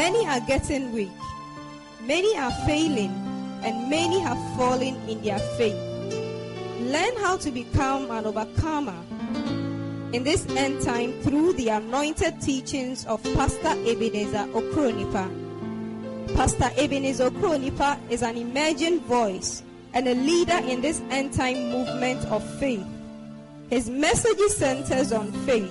Many are getting weak, many are failing, and many have fallen in their faith. Learn how to become an overcomer in this end time through the anointed teachings of Pastor Ebenezer Okronipa. Pastor Ebenezer Okronipa is an emerging voice and a leader in this end time movement of faith. His message centers on faith,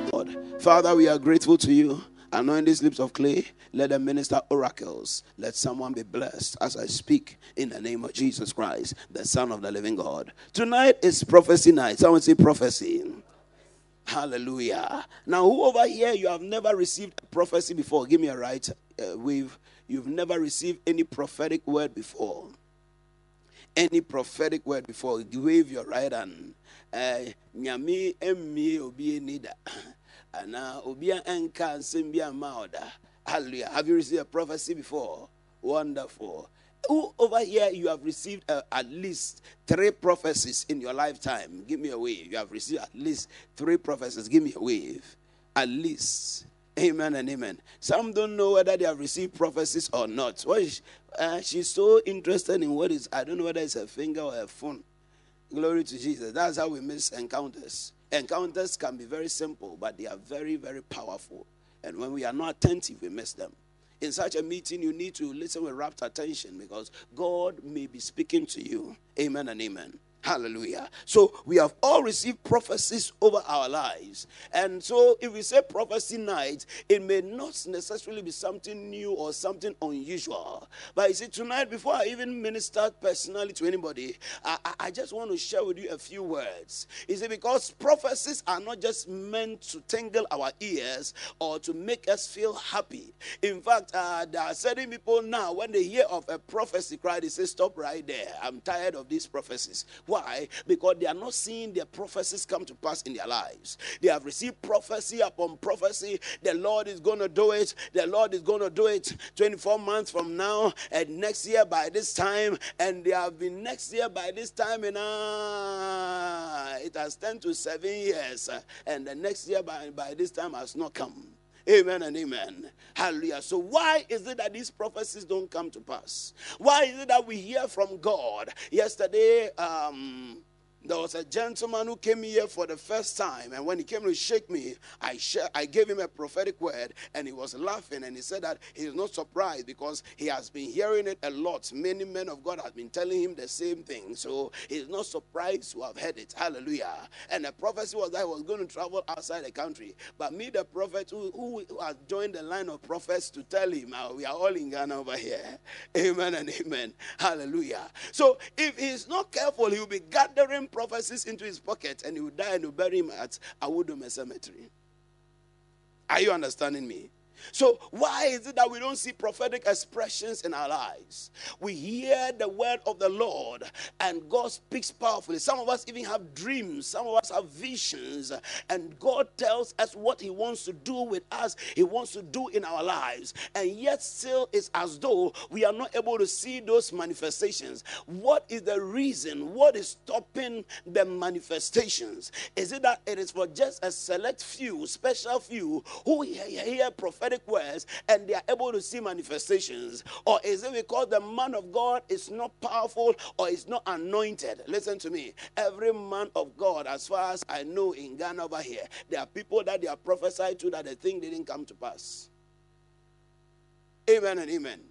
Father, we are grateful to you. Anoint these lips of clay. Let them minister oracles. Let someone be blessed as I speak in the name of Jesus Christ, the Son of the living God. Tonight is prophecy night. Someone say prophecy. Hallelujah. Now, who over here you have never received a prophecy before? Give me a right uh, wave. You've never received any prophetic word before. Any prophetic word before. Wave your right hand. Uh, Nida. Ana obi enka nsem bi ama Hallelujah. Have you received a prophecy before? Wonderful. Who over here you have received uh, at least three prophecies in your lifetime? Give me a wave. You have received at least three prophecies. Give me a wave. At least. Amen and amen. Some don't know whether they have received prophecies or not. Well, uh, she's so interested in what is, I don't know whether it's a finger or a phone. Glory to Jesus. That's how we miss encounters. Encounters can be very simple, but they are very, very powerful. And when we are not attentive, we miss them in such a meeting, you need to listen with rapt attention because God may be speaking to you. Amen and amen. Hallelujah. So we have all received prophecies over our lives. And so if we say prophecy night, it may not necessarily be something new or something unusual. But you see, tonight, before I even minister personally to anybody, I, I just want to share with you a few words. You see, because prophecies are not just meant to tingle our ears or to make us feel happy. In fact, uh, there are certain people now, when they hear of a prophecy cry, they say, Stop right there. I'm tired of these prophecies. Why? Because they are not seeing their prophecies come to pass in their lives. They have received prophecy upon prophecy. The Lord is going to do it. The Lord is going to do it 24 months from now and next year by this time. And they have been next year by this time. And uh, it has 10 to 7 years. And the next year by, by this time has not come. Amen and amen. Hallelujah. So, why is it that these prophecies don't come to pass? Why is it that we hear from God? Yesterday, um, there was a gentleman who came here for the first time, and when he came to shake me, I, sh- I gave him a prophetic word, and he was laughing, and he said that he's not surprised because he has been hearing it a lot. Many men of God have been telling him the same thing, so he's not surprised to have heard it. Hallelujah. And the prophecy was that he was going to travel outside the country. But me, the prophet who, who has joined the line of prophets to tell him, uh, we are all in Ghana over here. Amen and amen. Hallelujah. So if he's not careful, he will be gathering prophecies into his pocket and he will die and will bury him at Awudome Cemetery. Are you understanding me? So, why is it that we don't see prophetic expressions in our lives? We hear the word of the Lord and God speaks powerfully. Some of us even have dreams, some of us have visions, and God tells us what He wants to do with us, He wants to do in our lives. And yet, still, it's as though we are not able to see those manifestations. What is the reason? What is stopping the manifestations? Is it that it is for just a select few, special few, who hear prophetic? Prophetic words and they are able to see manifestations? Or is it because the man of God is not powerful or is not anointed? Listen to me. Every man of God, as far as I know in Ghana over here, there are people that they are prophesied to that the thing didn't come to pass. Amen and amen.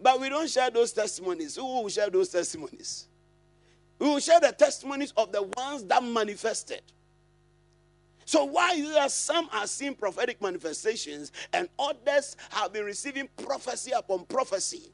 But we don't share those testimonies. Who will share those testimonies? We will share the testimonies of the ones that manifested. So why is that some are seeing prophetic manifestations and others have been receiving prophecy upon prophecy?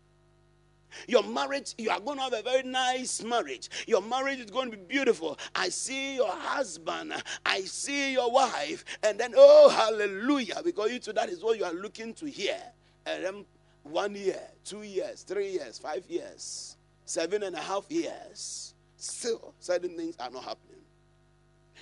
Your marriage, you are going to have a very nice marriage. Your marriage is going to be beautiful. I see your husband, I see your wife, and then, oh, hallelujah, because you too, that is what you are looking to hear. And then one year, two years, three years, five years, seven and a half years. Still, certain things are not happening.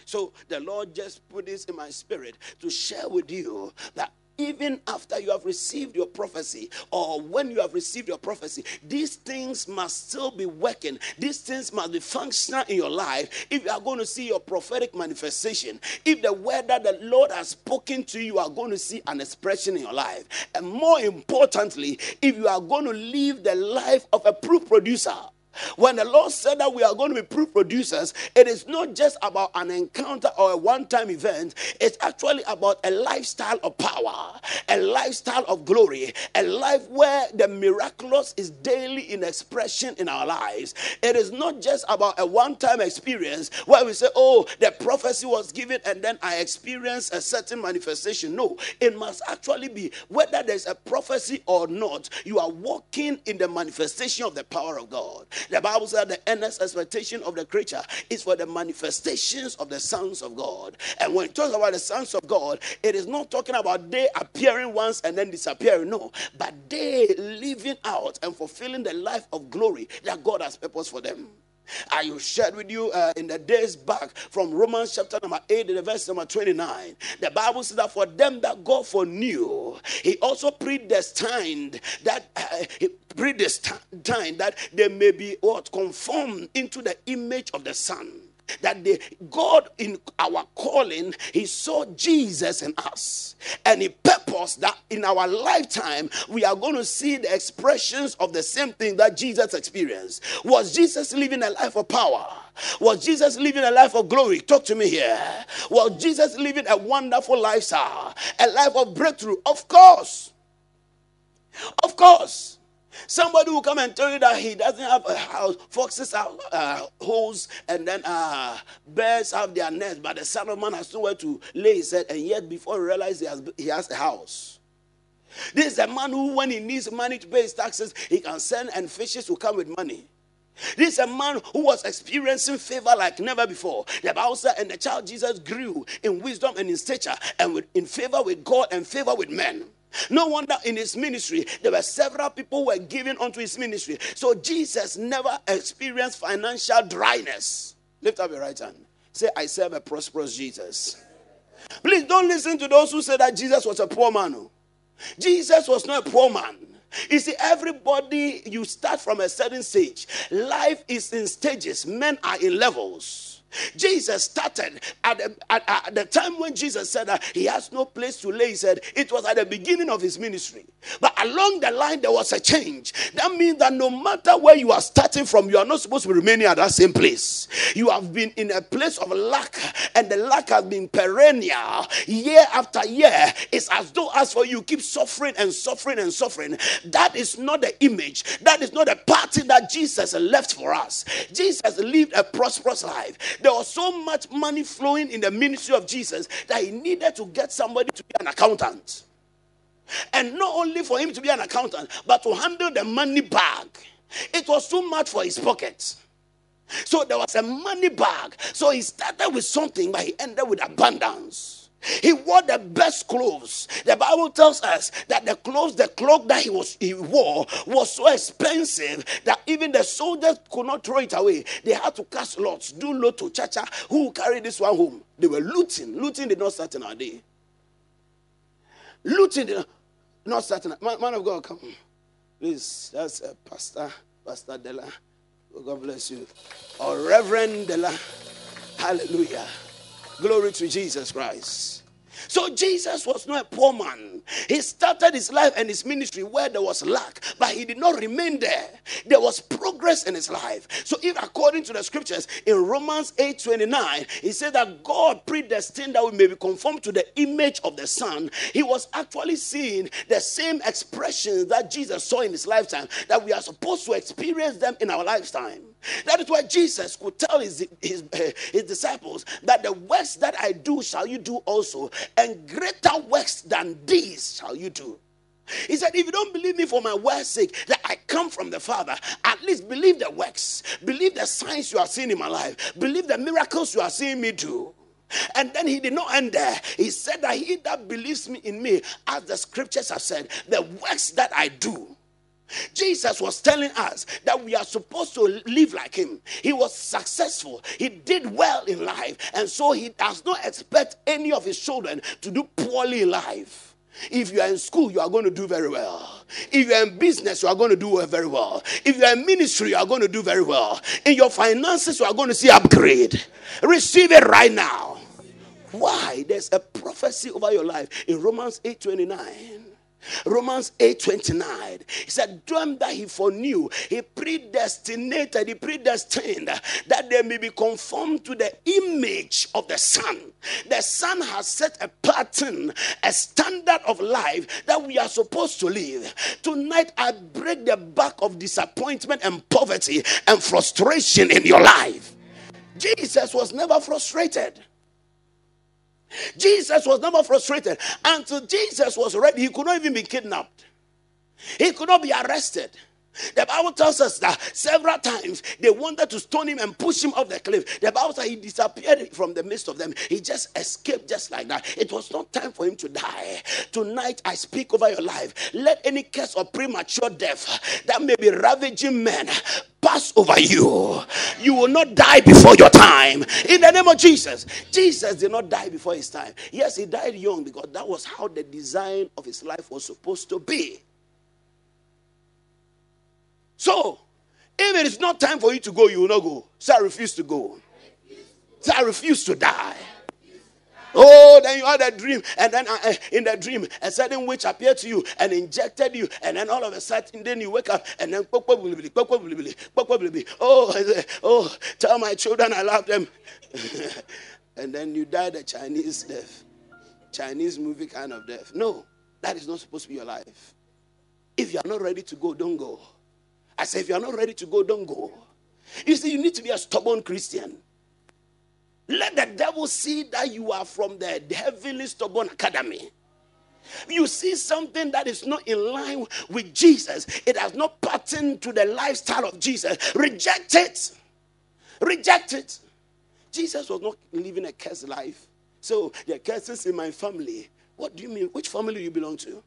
So the Lord just put this in my spirit to share with you that even after you have received your prophecy or when you have received your prophecy, these things must still be working. These things must be functional in your life if you are going to see your prophetic manifestation. If the word that the Lord has spoken to you, are going to see an expression in your life. And more importantly, if you are going to live the life of a proof producer. When the Lord said that we are going to be proof producers, it is not just about an encounter or a one time event, it's actually about a lifestyle of power, a lifestyle of glory, a life where the miraculous is daily in expression in our lives. It is not just about a one time experience where we say, oh, the prophecy was given and then I experienced a certain manifestation. No, it must actually be whether there's a prophecy or not, you are walking in the manifestation of the power of God. The Bible said the earnest expectation of the creature is for the manifestations of the sons of God. And when it talks about the sons of God, it is not talking about they appearing once and then disappearing. No, but they living out and fulfilling the life of glory that God has purposed for them. I shared with you uh, in the days back from Romans chapter number 8 the verse number 29. The Bible says that for them that God foreknew, He also predestined that uh, He predestined that they may be what conformed into the image of the Son that the God in our calling, He saw Jesus in us, and He purposed that in our lifetime we are going to see the expressions of the same thing that Jesus experienced. Was Jesus living a life of power? Was Jesus living a life of glory? Talk to me here. Was Jesus living a wonderful lifestyle, a life of breakthrough? Of course. Of course. Somebody will come and tell you that he doesn't have a house. Foxes have uh, holes, and then uh, have their nests. But the son of man has nowhere to lay his head, and yet before he realizes he has, he has a house. This is a man who, when he needs money to pay his taxes, he can send, and fishes will come with money. This is a man who was experiencing favor like never before. The Bible and the child Jesus grew in wisdom and in stature, and with, in favor with God and favor with men. No wonder in his ministry, there were several people were given unto his ministry. So Jesus never experienced financial dryness. Lift up your right hand. Say, I serve a prosperous Jesus. Please don't listen to those who say that Jesus was a poor man. Oh. Jesus was not a poor man. You see, everybody, you start from a certain stage. Life is in stages, men are in levels. Jesus started at the, at, at the, time when Jesus said that he has no place to lay. He said it was at the beginning of his ministry. But along the line, there was a change. That means that no matter where you are starting from, you are not supposed to be remaining at that same place. You have been in a place of lack, and the lack has been perennial year after year. It's as though, as for you, keep suffering and suffering and suffering. That is not the image, that is not the party that Jesus left for us. Jesus lived a prosperous life. There was so much money flowing in the ministry of Jesus that he needed to get somebody to be an accountant. And not only for him to be an accountant, but to handle the money bag. It was too much for his pocket. So there was a money bag. So he started with something, but he ended with abundance. He wore the best clothes. The Bible tells us that the clothes, the cloak that he was he wore was so expensive that even the soldiers could not throw it away. They had to cast lots, do lotto, cha-cha. Who carry this one home? They were looting. Looting did not start in our day. Looting did not start in man, man of God, come. Please, that's uh, Pastor, Pastor Della. Oh, God bless you. Or Reverend Della. Hallelujah. Glory to Jesus Christ. So Jesus was not a poor man. He started his life and his ministry where there was lack, but he did not remain there. There was progress in his life. So if according to the scriptures in Romans 8 29, he said that God predestined that we may be conformed to the image of the Son, he was actually seeing the same expressions that Jesus saw in his lifetime, that we are supposed to experience them in our lifetime. That is why Jesus could tell his, his, uh, his disciples that the works that I do shall you do also, and greater works than these shall you do. He said, If you don't believe me for my word's sake, that I come from the Father, at least believe the works, believe the signs you are seeing in my life, believe the miracles you are seeing me do. And then he did not end there. He said that he that believes me in me, as the scriptures have said, the works that I do. Jesus was telling us that we are supposed to live like him. He was successful, he did well in life, and so he does not expect any of his children to do poorly in life. If you are in school, you are going to do very well. If you are in business, you are going to do very well. If you are in ministry, you are going to do very well. In your finances, you are going to see upgrade. Receive it right now. Why? There's a prophecy over your life in Romans 8 29. Romans 8 29. He said, Them that he foreknew, he predestinated, he predestined that they may be conformed to the image of the Son. The Son has set a pattern, a standard of life that we are supposed to live. Tonight, I break the back of disappointment and poverty and frustration in your life. Jesus was never frustrated. Jesus was never frustrated. Until Jesus was ready, he could not even be kidnapped, he could not be arrested. The Bible tells us that several times they wanted to stone him and push him off the cliff. The Bible says he disappeared from the midst of them. He just escaped just like that. It was not time for him to die. Tonight I speak over your life. Let any case of premature death that may be ravaging men pass over you. You will not die before your time. In the name of Jesus. Jesus did not die before his time. Yes, he died young because that was how the design of his life was supposed to be. So, if it is not time for you to go, you will not go. So I refuse to go. So I refuse to die. Oh, then you had a dream, and then uh, in the dream, a certain witch appeared to you and injected you, and then all of a sudden, then you wake up, and then oh, oh, tell my children I love them, and then you die the Chinese death, Chinese movie kind of death. No, that is not supposed to be your life. If you are not ready to go, don't go. I say, if you're not ready to go, don't go. You see, you need to be a stubborn Christian. Let the devil see that you are from the heavenly stubborn academy. You see something that is not in line with Jesus, it has not patterned to the lifestyle of Jesus. Reject it. Reject it. Jesus was not living a cursed life. So, there are curses in my family. What do you mean? Which family do you belong to?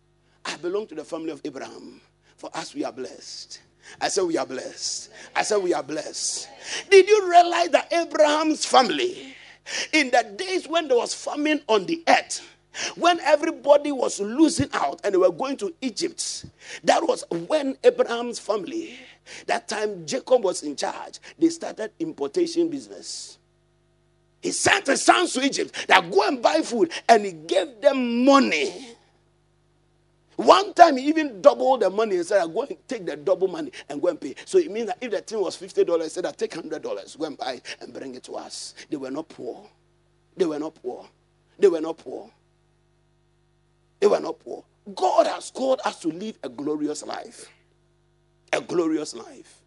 I belong to the family of Abraham. For us, we are blessed. I said, We are blessed. I said, We are blessed. Did you realize that Abraham's family, in the days when there was famine on the earth, when everybody was losing out and they were going to Egypt, that was when Abraham's family, that time Jacob was in charge, they started importation business. He sent his sons to Egypt that go and buy food, and he gave them money one time he even doubled the money and said, I'm going to take the double money and go and pay. So it means that if the thing was $50, he said, I'll take $100, go and buy and bring it to us. They were not poor. They were not poor. They were not poor. They were not poor. God has called us to live a glorious life. A glorious life.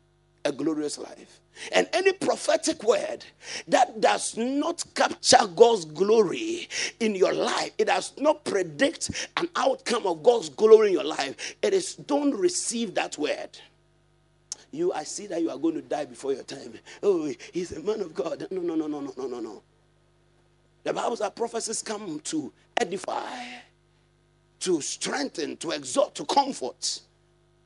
A glorious life. And any prophetic word that does not capture God's glory in your life, it does not predict an outcome of God's glory in your life, it is don't receive that word. You, I see that you are going to die before your time. Oh, he's a man of God. No, no, no, no, no, no, no, no. The Bible says prophecies come to edify, to strengthen, to exhort, to comfort.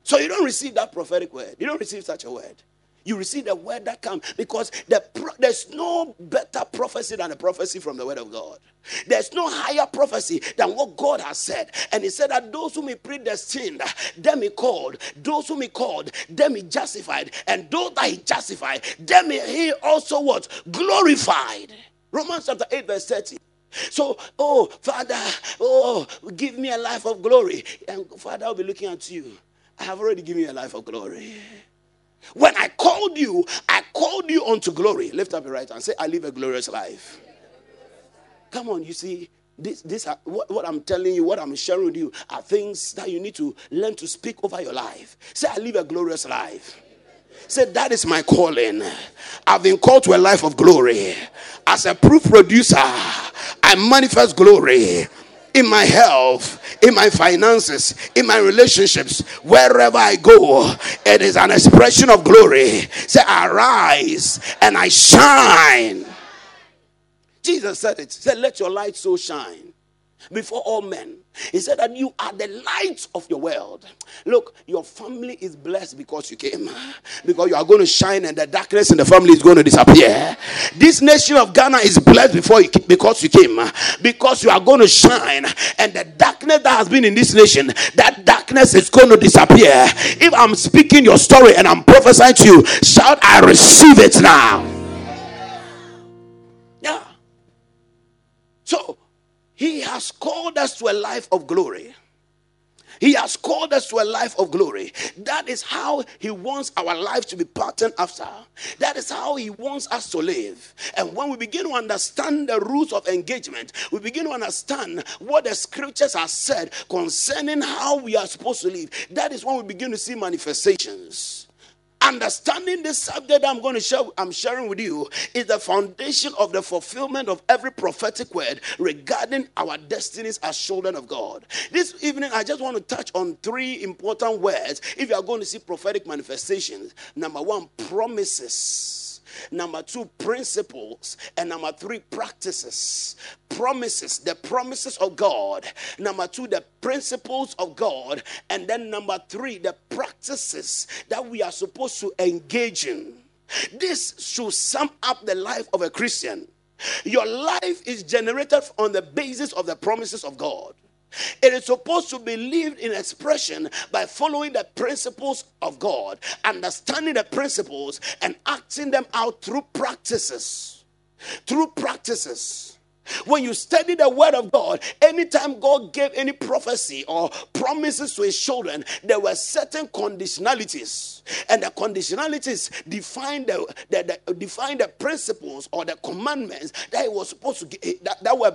So you don't receive that prophetic word. You don't receive such a word you receive the word that comes because the pro- there's no better prophecy than a prophecy from the word of God. There's no higher prophecy than what God has said. And he said that those whom he predestined, them he called. Those whom he called, them he justified. And those that he justified, them he also what? Glorified. Romans chapter 8, verse 30. So, oh, Father, oh, give me a life of glory. And Father, I'll be looking at you. I have already given you a life of glory. When I called you, I called you unto glory. Lift up your right hand. Say, I live a glorious life. Come on, you see, this, this are, what, what, I'm telling you, what I'm sharing with you are things that you need to learn to speak over your life. Say, I live a glorious life. Say, that is my calling. I've been called to a life of glory. As a proof producer, I manifest glory in my health, in my finances, in my relationships, wherever I go, it is an expression of glory. Say, I rise and I shine. Jesus said it. He said, Let your light so shine before all men. He said that you are the light of your world. Look, your family is blessed because you came. Because you are going to shine and the darkness in the family is going to disappear. This nation of Ghana is blessed before you, because you came. Because you are going to shine and the darkness that has been in this nation, that darkness is going to disappear. If I'm speaking your story and I'm prophesying to you, shout, I receive it now. Yeah. So he has called us to a life of glory. He has called us to a life of glory. That is how He wants our life to be patterned after. That is how He wants us to live. And when we begin to understand the rules of engagement, we begin to understand what the scriptures have said concerning how we are supposed to live. That is when we begin to see manifestations. Understanding this subject I'm going to share, I'm sharing with you is the foundation of the fulfillment of every prophetic word regarding our destinies as children of God. This evening, I just want to touch on three important words if you are going to see prophetic manifestations. Number one, promises. Number two, principles. And number three, practices. Promises, the promises of God. Number two, the principles of God. And then number three, the practices that we are supposed to engage in. This should sum up the life of a Christian. Your life is generated on the basis of the promises of God. It is supposed to be lived in expression by following the principles of God, understanding the principles, and acting them out through practices. Through practices. When you study the word of God, anytime God gave any prophecy or promises to his children, there were certain conditionalities. And the conditionalities define the, the, the the principles or the commandments that he was supposed to get that, that were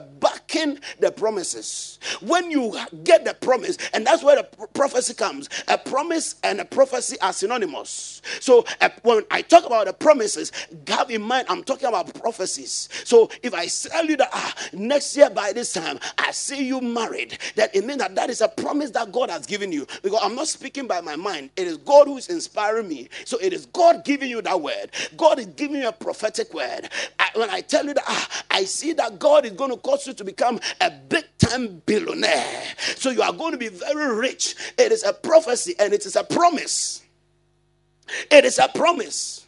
backing the promises. When you get the promise, and that's where the prophecy comes, a promise and a prophecy are synonymous. So uh, when I talk about the promises, have in mind I'm talking about prophecies. So if I tell you that ah, next year by this time I see you married, that it means that that is a promise that God has given you. Because I'm not speaking by my mind, it is God who is inspiring me. So it is God giving you that word. God is giving you a prophetic word. I, when I tell you that ah, I see that God is going to cause you to become a big time billionaire, so you are going to be very rich. It is a prophecy and it is a promise. It is a promise.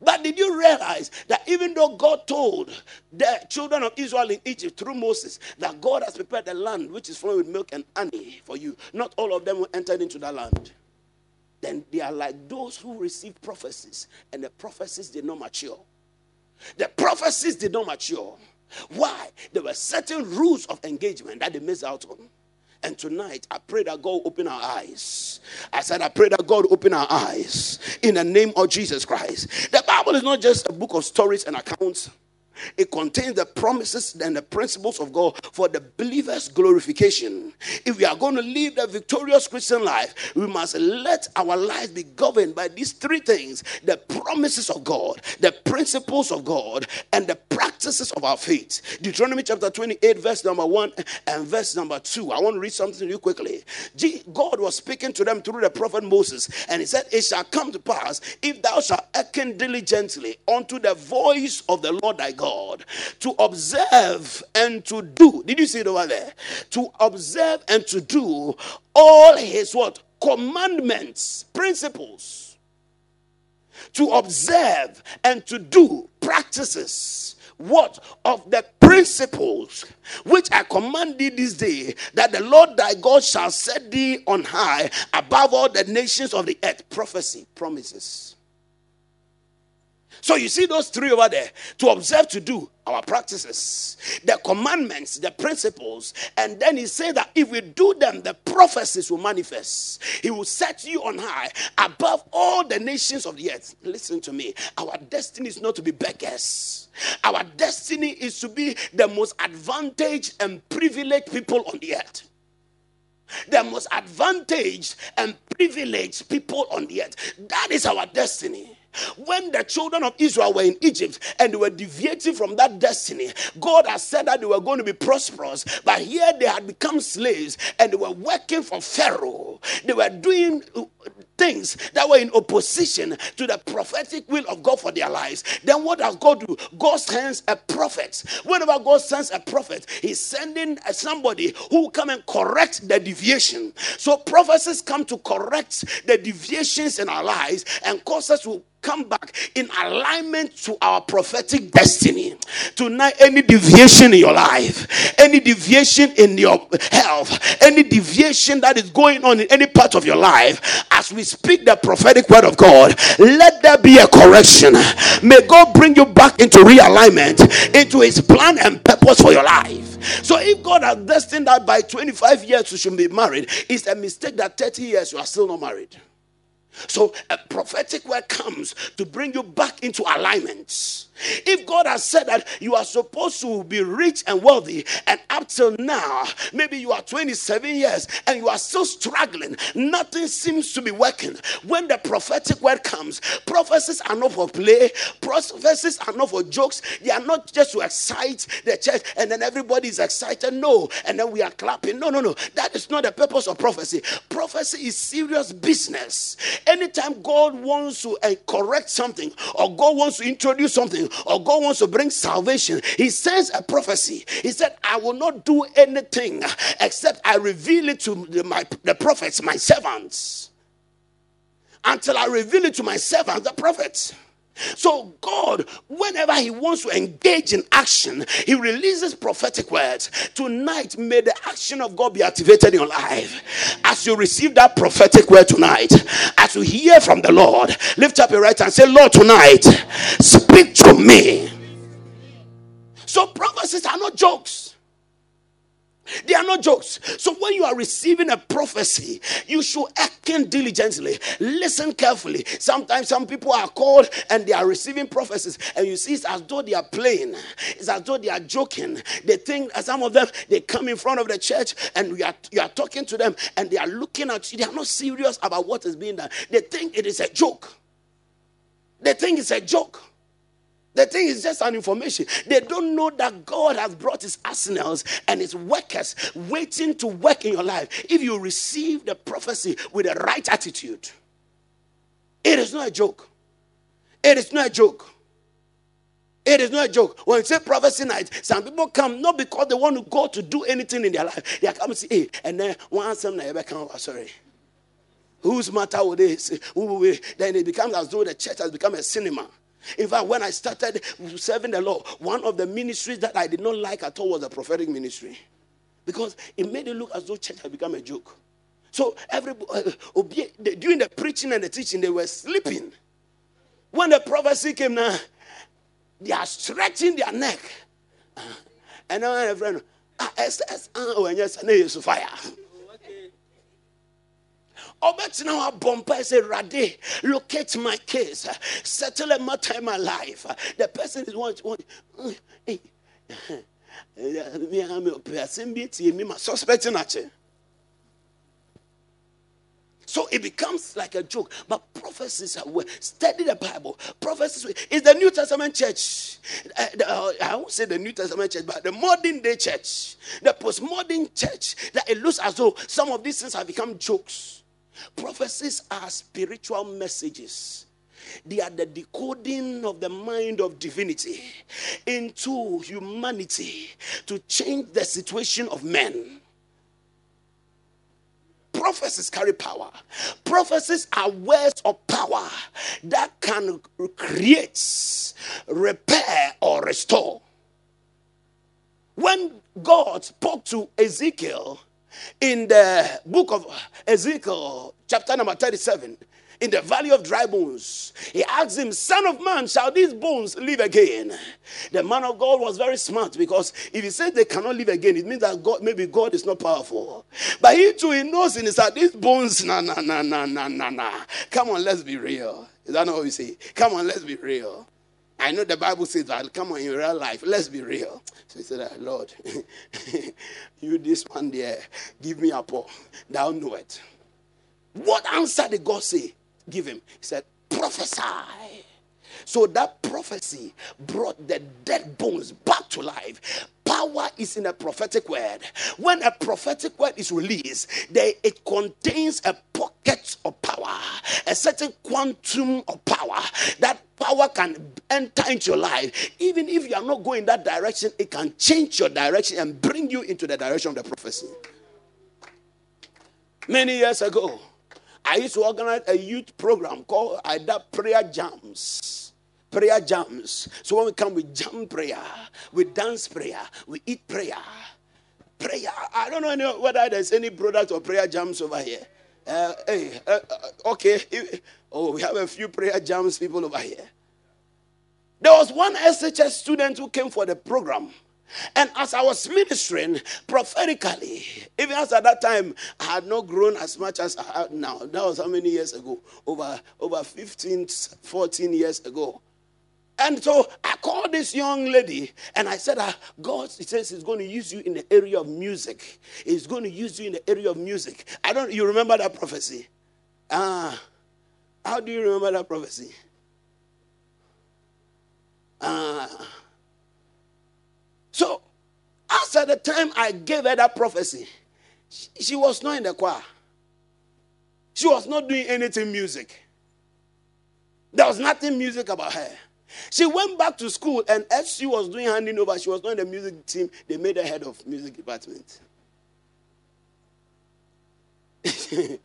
But did you realize that even though God told the children of Israel in Egypt through Moses that God has prepared a land which is flowing with milk and honey for you, not all of them entered into that land. Then they are like those who receive prophecies, and the prophecies did not mature. The prophecies did not mature. Why? There were certain rules of engagement that they missed out on. And tonight, I pray that God open our eyes. I said, I pray that God open our eyes in the name of Jesus Christ. The Bible is not just a book of stories and accounts. It contains the promises and the principles of God for the believer's glorification. If we are going to live the victorious Christian life, we must let our lives be governed by these three things the promises of God, the principles of God, and the practices of our faith. Deuteronomy chapter 28, verse number 1 and verse number 2. I want to read something to you quickly. God was speaking to them through the prophet Moses, and he said, It shall come to pass if thou shalt hearken diligently unto the voice of the Lord thy God God to observe and to do. Did you see it over there? To observe and to do all his what? Commandments, principles. To observe and to do practices. What? Of the principles which I command thee this day, that the Lord thy God shall set thee on high above all the nations of the earth. Prophecy, promises. So you see those three over there to observe to do our practices, the commandments, the principles, and then he said that if we do them, the prophecies will manifest. He will set you on high above all the nations of the earth. Listen to me. Our destiny is not to be beggars. Our destiny is to be the most advantaged and privileged people on the earth the most advantaged and privileged people on the earth. That is our destiny. When the children of Israel were in Egypt and they were deviating from that destiny, God has said that they were going to be prosperous, but here they had become slaves and they were working for Pharaoh. They were doing things that were in opposition to the prophetic will of God for their lives, then what does God do? God sends a prophet. Whenever God sends a prophet, He's sending somebody who come and correct the deviation. So prophecies come to correct the deviations in our lives and cause us to come back in alignment to our prophetic destiny. Tonight, any deviation in your life, any deviation in your health, any deviation that is going on in any part of your life, as we speak the prophetic word of God, let there be a correction. May God bring you back into realignment, into His plan and purpose for your life. So if God has destined that by 25 years you should be married, it's a mistake that 30 years you are still not married. So a prophetic word comes to bring you back into alignment. If God has said that you are supposed to be rich and wealthy, and up till now, maybe you are 27 years and you are still struggling, nothing seems to be working. When the prophetic word comes, prophecies are not for play, prophecies are not for jokes, they are not just to excite the church and then everybody is excited. No, and then we are clapping. No, no, no. That is not the purpose of prophecy. Prophecy is serious business. Anytime God wants to uh, correct something or God wants to introduce something, or God wants to bring salvation, He sends a prophecy. He said, I will not do anything except I reveal it to the, my, the prophets, my servants, until I reveal it to my servants, the prophets. So, God, whenever He wants to engage in action, He releases prophetic words. Tonight, may the action of God be activated in your life. As you receive that prophetic word tonight, as you hear from the Lord, lift up your right hand and say, Lord, tonight, speak to me. So, prophecies are not jokes. They are not jokes. So when you are receiving a prophecy, you should act diligently. Listen carefully. Sometimes some people are called and they are receiving prophecies, and you see it's as though they are playing. It's as though they are joking. They think some of them they come in front of the church and you are you are talking to them and they are looking at you. They are not serious about what is being done. They think it is a joke. They think it's a joke. The thing is just an information. They don't know that God has brought his arsenals and his workers waiting to work in your life. If you receive the prophecy with the right attitude, it is not a joke. It is not a joke. It is not a joke. When you say prophecy night, some people come not because they want to go to do anything in their life. They are coming to say, hey, and then one some never come. Sorry. Whose matter would they say? Then it becomes as though the church has become a cinema. In fact, when I started serving the Lord, one of the ministries that I did not like at all was the prophetic ministry. Because it made it look as though church had become a joke. So everybody, uh, during the preaching and the teaching, they were sleeping. When the prophecy came now, they are stretching their neck. And now my friend, ah, yes, oh, and yes, fire ɔbɛtena hɔ abɔ mpa sɛ rade locate my case settle a matter in my life the person is hey me ɔpɛ asɛm bi tie mi ma suspect so it becomes like a joke. But prophecies are well. Study the Bible. Prophecies is the New Testament church. Uh, the, uh, I won't say the New Testament church, but the modern day church, the postmodern church. That it looks as though some of these things have become jokes. Prophecies are spiritual messages. They are the decoding of the mind of divinity into humanity to change the situation of men. Prophecies carry power. Prophecies are words of power that can create, repair, or restore. When God spoke to Ezekiel, in the book of Ezekiel, chapter number 37, in the valley of dry bones, he asked him, Son of man, shall these bones live again? The man of God was very smart because if he said they cannot live again, it means that God, maybe God is not powerful. But he too, he knows in his heart, these bones, na na na na na na na. Come on, let's be real. Is that not what we say? Come on, let's be real. I know the Bible says that. Come on, in real life, let's be real. So he said, ah, Lord, you this one there, give me a paw. Thou know it. What answer did God say? Give him. He said, prophesy. So that prophecy brought the dead bones back to life. Power is in a prophetic word. When a prophetic word is released, they, it contains a pocket of power. a certain quantum of power. That power can enter into your life. Even if you are not going that direction, it can change your direction and bring you into the direction of the prophecy. Many years ago, I used to organize a youth program called IDA Prayer Jams. Prayer jams. So when we come, we jam prayer, we dance prayer, we eat prayer. Prayer. I don't know whether there's any product or prayer jams over here. Uh, hey, uh, okay. Oh, we have a few prayer jams people over here. There was one SHS student who came for the program. And as I was ministering prophetically, even as at that time I had not grown as much as I have now. That was how many years ago? Over over 15, 14 years ago. And so I called this young lady and I said, ah, God, he says he's going to use you in the area of music. He's going to use you in the area of music. I don't, you remember that prophecy? Ah, how do you remember that prophecy? Ah. So, after the time I gave her that prophecy, she, she was not in the choir. She was not doing anything music. There was nothing music about her. She went back to school, and as she was doing handing over, she was not in the music team. They made her head of music department.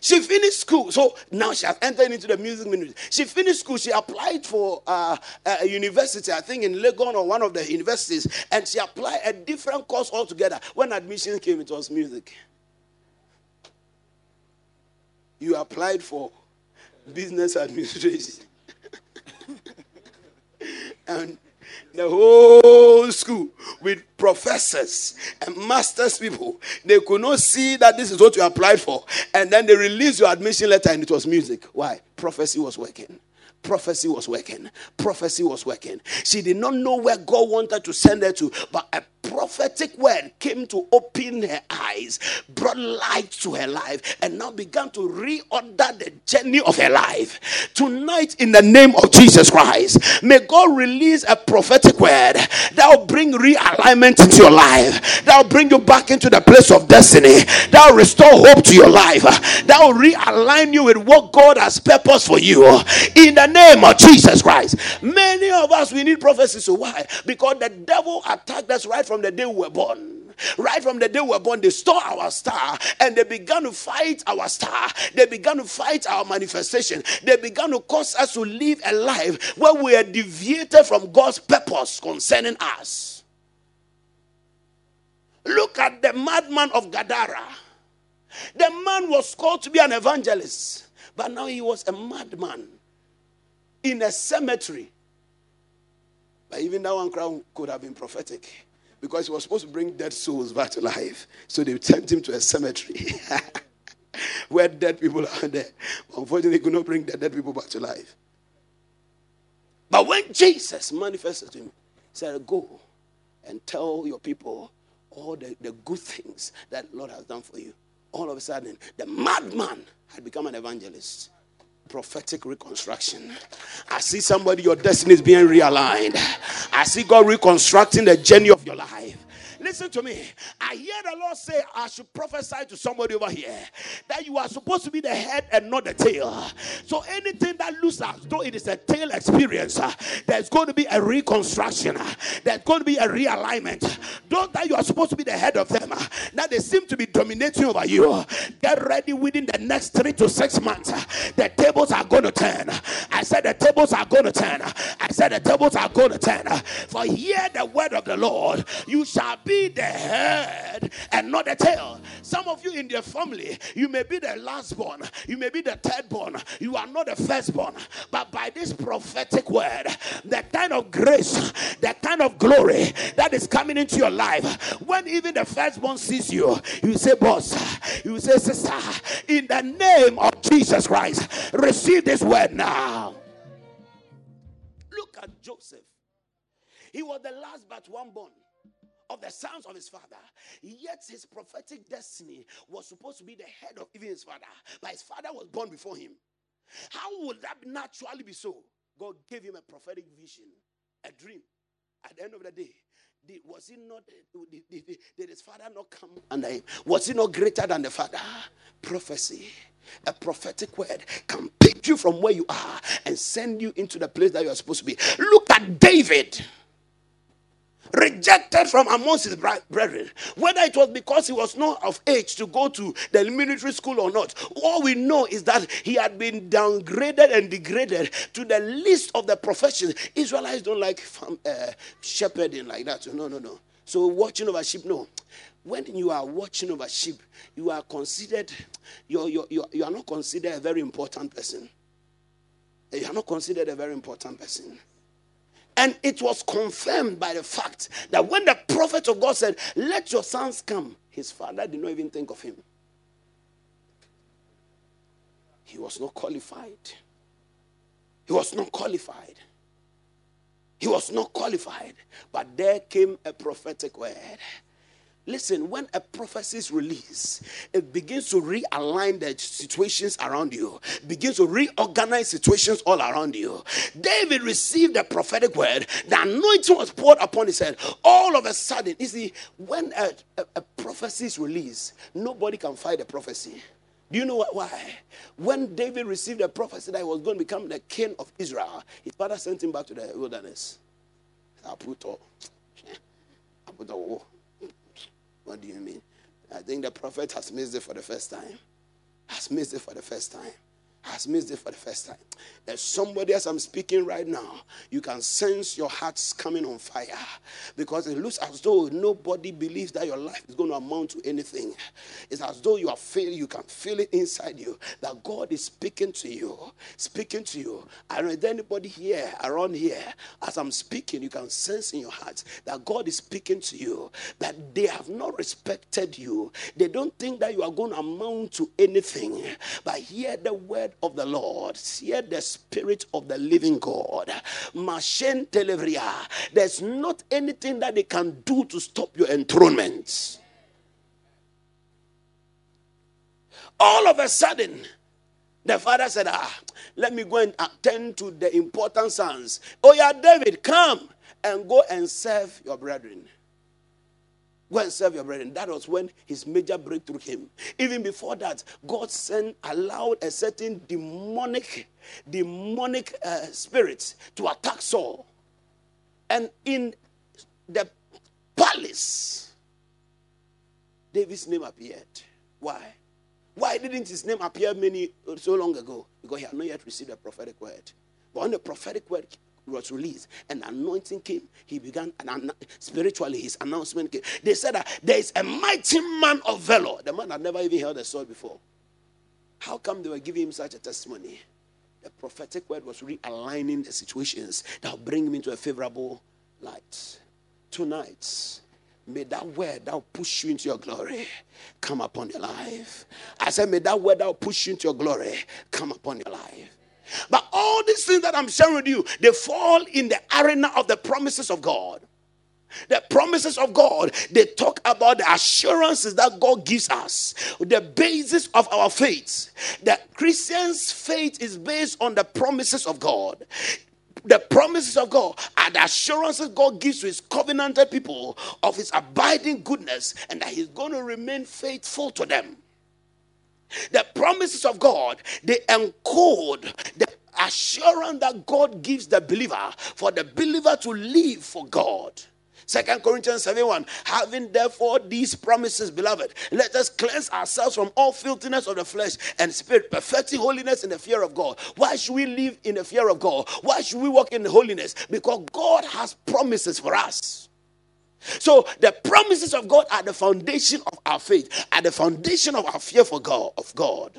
she finished school, so now she has entered into the music ministry. She finished school. She applied for uh, a university, I think in Legon or one of the universities, and she applied a different course altogether. When admission came, it was music. You applied for business administration and the whole school with professors and masters people they could not see that this is what you applied for. And then they released your admission letter and it was music. Why? Prophecy was working prophecy was working prophecy was working she did not know where god wanted to send her to but a prophetic word came to open her eyes, brought light to her life, and now began to reorder the journey of her life. Tonight, in the name of Jesus Christ, may God release a prophetic word that will bring realignment into your life, that will bring you back into the place of destiny, that will restore hope to your life, that will realign you with what God has purpose for you. In the name of Jesus Christ, many of us we need prophecy. So why? Because the devil attacked us right from the day we were born. Right from the day we were born, they stole our star and they began to fight our star. They began to fight our manifestation. They began to cause us to live a life where we are deviated from God's purpose concerning us. Look at the madman of Gadara. The man was called to be an evangelist, but now he was a madman in a cemetery. But even that one crown could have been prophetic because he was supposed to bring dead souls back to life. So they sent him to a cemetery where dead people are there. Unfortunately, he could not bring the dead people back to life. But when Jesus manifested to him, he said, Go and tell your people all the, the good things that Lord has done for you. All of a sudden, the madman had become an evangelist prophetic reconstruction. I see somebody, your destiny is being realigned. I see God reconstructing the journey of your life. Listen to me. I hear the Lord say, I should prophesy to somebody over here that you are supposed to be the head and not the tail. So anything that looks as though it is a tail experience, uh, there's going to be a reconstruction. Uh, there's going to be a realignment. Those that you are supposed to be the head of them, now they seem to be dominating over you. Get ready within the next three to six months. The tables are going to turn. I said the tables are going to turn. I said the tables are going to turn. For hear the word of the Lord. You shall be be the head and not the tail. Some of you in your family, you may be the last born, you may be the third born, you are not the first born. But by this prophetic word, the kind of grace, the kind of glory that is coming into your life, when even the firstborn sees you, you say, Boss, you say, Sister, in the name of Jesus Christ, receive this word now. Look at Joseph. He was the last but one born of the sons of his father. Yet his prophetic destiny was supposed to be the head of even his father. But his father was born before him. How would that naturally be so? God gave him a prophetic vision, a dream. At the end of the day, was he not? Did, did, did his father not come under him? Was he not greater than the father? Prophecy, a prophetic word can pick you from where you are and send you into the place that you are supposed to be. Look at David rejected from amongst his brethren. Whether it was because he was not of age to go to the military school or not, all we know is that he had been downgraded and degraded to the least of the professions. Israelites don't like farm, uh, shepherding like that. No, no, no. So watching over sheep, no. When you are watching over sheep, you are considered, you're, you're, you're, you are not considered a very important person. You are not considered a very important person. And it was confirmed by the fact that when the prophet of God said, Let your sons come, his father did not even think of him. He was not qualified. He was not qualified. He was not qualified. But there came a prophetic word Listen, when a prophecy is released, it begins to realign the situations around you, begins to reorganize situations all around you. David received a prophetic word, the anointing was poured upon his head. All of a sudden, you see, when a, a, a prophecy is released, nobody can fight the prophecy. Do you know why? When David received a prophecy that he was going to become the king of Israel, his father sent him back to the wilderness. What do you mean? I think the prophet has missed it for the first time. Has missed it for the first time has missed it for the first time. There's somebody as I'm speaking right now, you can sense your heart's coming on fire because it looks as though nobody believes that your life is going to amount to anything. It's as though you are feeling, you can feel it inside you that God is speaking to you, speaking to you. I don't know anybody here, around here, as I'm speaking, you can sense in your heart that God is speaking to you, that they have not respected you. They don't think that you are going to amount to anything. But hear the word of the Lord. Hear the spirit of the living God. Mashen Televria. There's not anything that they can do to stop your enthronement. All of a sudden, the father said, Ah, let me go and attend to the important sons. Oh, yeah, David, come and go and serve your brethren. Go and serve your brethren. That was when his major breakthrough came. Even before that, God sent, allowed a certain demonic, demonic uh, spirits to attack Saul. And in the palace, David's name appeared. Why? Why didn't his name appear many so long ago? Because he had not yet received a prophetic word. But when the prophetic word was released and anointing came, he began and spiritually his announcement came. They said that there is a mighty man of valor. The man had never even held a sword before. How come they were giving him such a testimony? The prophetic word was realigning the situations that will bring him into a favorable light. Tonight, May that word that will push you into your glory come upon your life. I said, May that word that will push you into your glory come upon your life. But all these things that I'm sharing with you, they fall in the arena of the promises of God. The promises of God, they talk about the assurances that God gives us, the basis of our faith. The Christian's faith is based on the promises of God. The promises of God are the assurances God gives to his covenanted people of his abiding goodness and that he's going to remain faithful to them. The promises of God, they encode the assurance that God gives the believer for the believer to live for God. Second Corinthians 7 1. Having therefore these promises, beloved, let us cleanse ourselves from all filthiness of the flesh and spirit, perfecting holiness in the fear of God. Why should we live in the fear of God? Why should we walk in holiness? Because God has promises for us. So the promises of God are the foundation of our faith, are the foundation of our fear for God of God.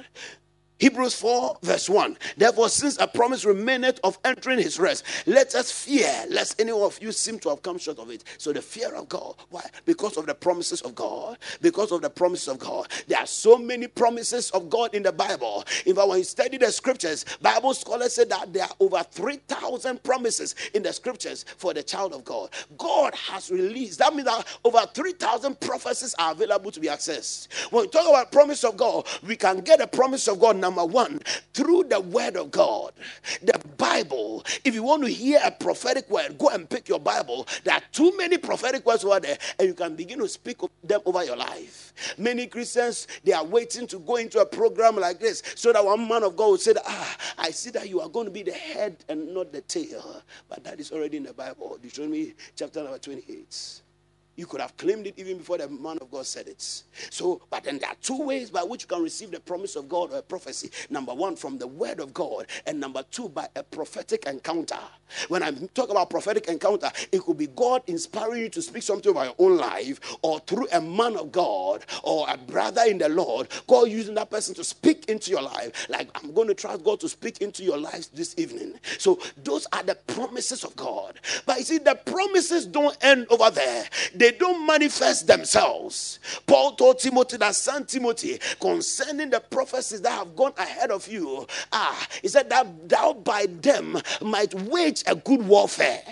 Hebrews 4, verse 1. Therefore, since a promise remaineth of entering his rest, let us fear lest any of you seem to have come short of it. So, the fear of God. Why? Because of the promises of God. Because of the promises of God. There are so many promises of God in the Bible. In fact, when you study the scriptures, Bible scholars say that there are over 3,000 promises in the scriptures for the child of God. God has released. That means that over 3,000 prophecies are available to be accessed. When we talk about promise of God, we can get a promise of God. Number number one, through the word of God, the Bible. If you want to hear a prophetic word, go and pick your Bible. There are too many prophetic words over there, and you can begin to speak them over your life. Many Christians they are waiting to go into a program like this so that one man of God will say, Ah, I see that you are going to be the head and not the tail. But that is already in the Bible. Deuteronomy chapter number 28. You could have claimed it even before the man of God said it. So, but then there are two ways by which you can receive the promise of God or a prophecy. Number one, from the word of God, and number two, by a prophetic encounter. When I talk about prophetic encounter, it could be God inspiring you to speak something about your own life, or through a man of God or a brother in the Lord, God using that person to speak into your life. Like, I'm going to trust God to speak into your life this evening. So, those are the promises of God. But you see, the promises don't end over there don't manifest themselves. Paul told Timothy that son Timothy concerning the prophecies that have gone ahead of you, ah, he said that thou by them might wage a good warfare.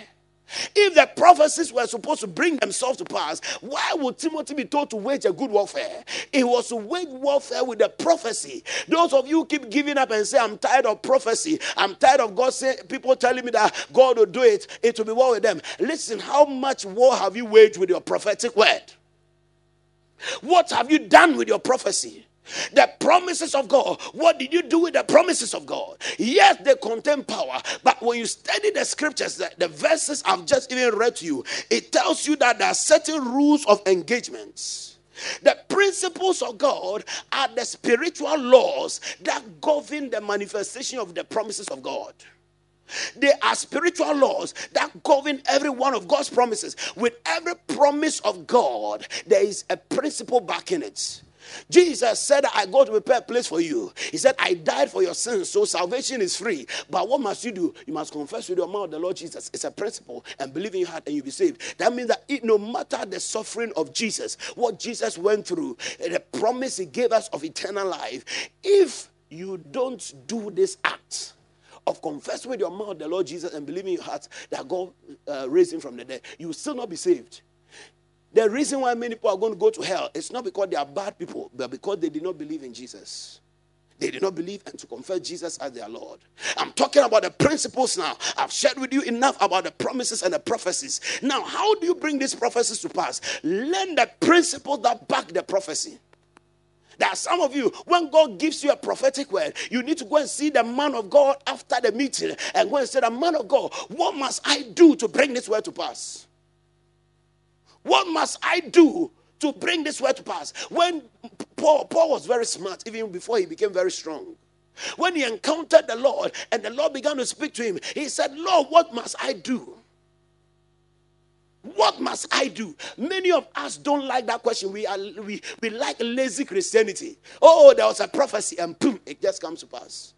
If the prophecies were supposed to bring themselves to pass, why would Timothy be told to wage a good warfare? It was to wage warfare with the prophecy. Those of you keep giving up and say, I'm tired of prophecy. I'm tired of God saying people telling me that God will do it. It will be war with them. Listen, how much war have you waged with your prophetic word? What have you done with your prophecy? The promises of God. What did you do with the promises of God? Yes, they contain power, but when you study the scriptures, the, the verses I've just even read to you, it tells you that there are certain rules of engagements. The principles of God are the spiritual laws that govern the manifestation of the promises of God. They are spiritual laws that govern every one of God's promises. With every promise of God, there is a principle backing it. Jesus said, I go to prepare a place for you. He said, I died for your sins, so salvation is free. But what must you do? You must confess with your mouth the Lord Jesus. It's a principle, and believe in your heart, and you'll be saved. That means that it, no matter the suffering of Jesus, what Jesus went through, the promise he gave us of eternal life, if you don't do this act, of confessing with your mouth the Lord Jesus and believing in your heart that God uh, raised him from the dead, you will still not be saved. The reason why many people are going to go to hell is not because they are bad people, but because they did not believe in Jesus. They did not believe and to confess Jesus as their Lord. I'm talking about the principles now. I've shared with you enough about the promises and the prophecies. Now, how do you bring these prophecies to pass? Learn the principles that back the prophecy. There are some of you, when God gives you a prophetic word, you need to go and see the man of God after the meeting and go and say, The man of God, what must I do to bring this word to pass? What must I do to bring this word to pass? When Paul, Paul was very smart, even before he became very strong. When he encountered the Lord and the Lord began to speak to him, he said, Lord, what must I do? What must I do? Many of us don't like that question. We are we, we like lazy Christianity. Oh, there was a prophecy, and boom, it just comes to pass.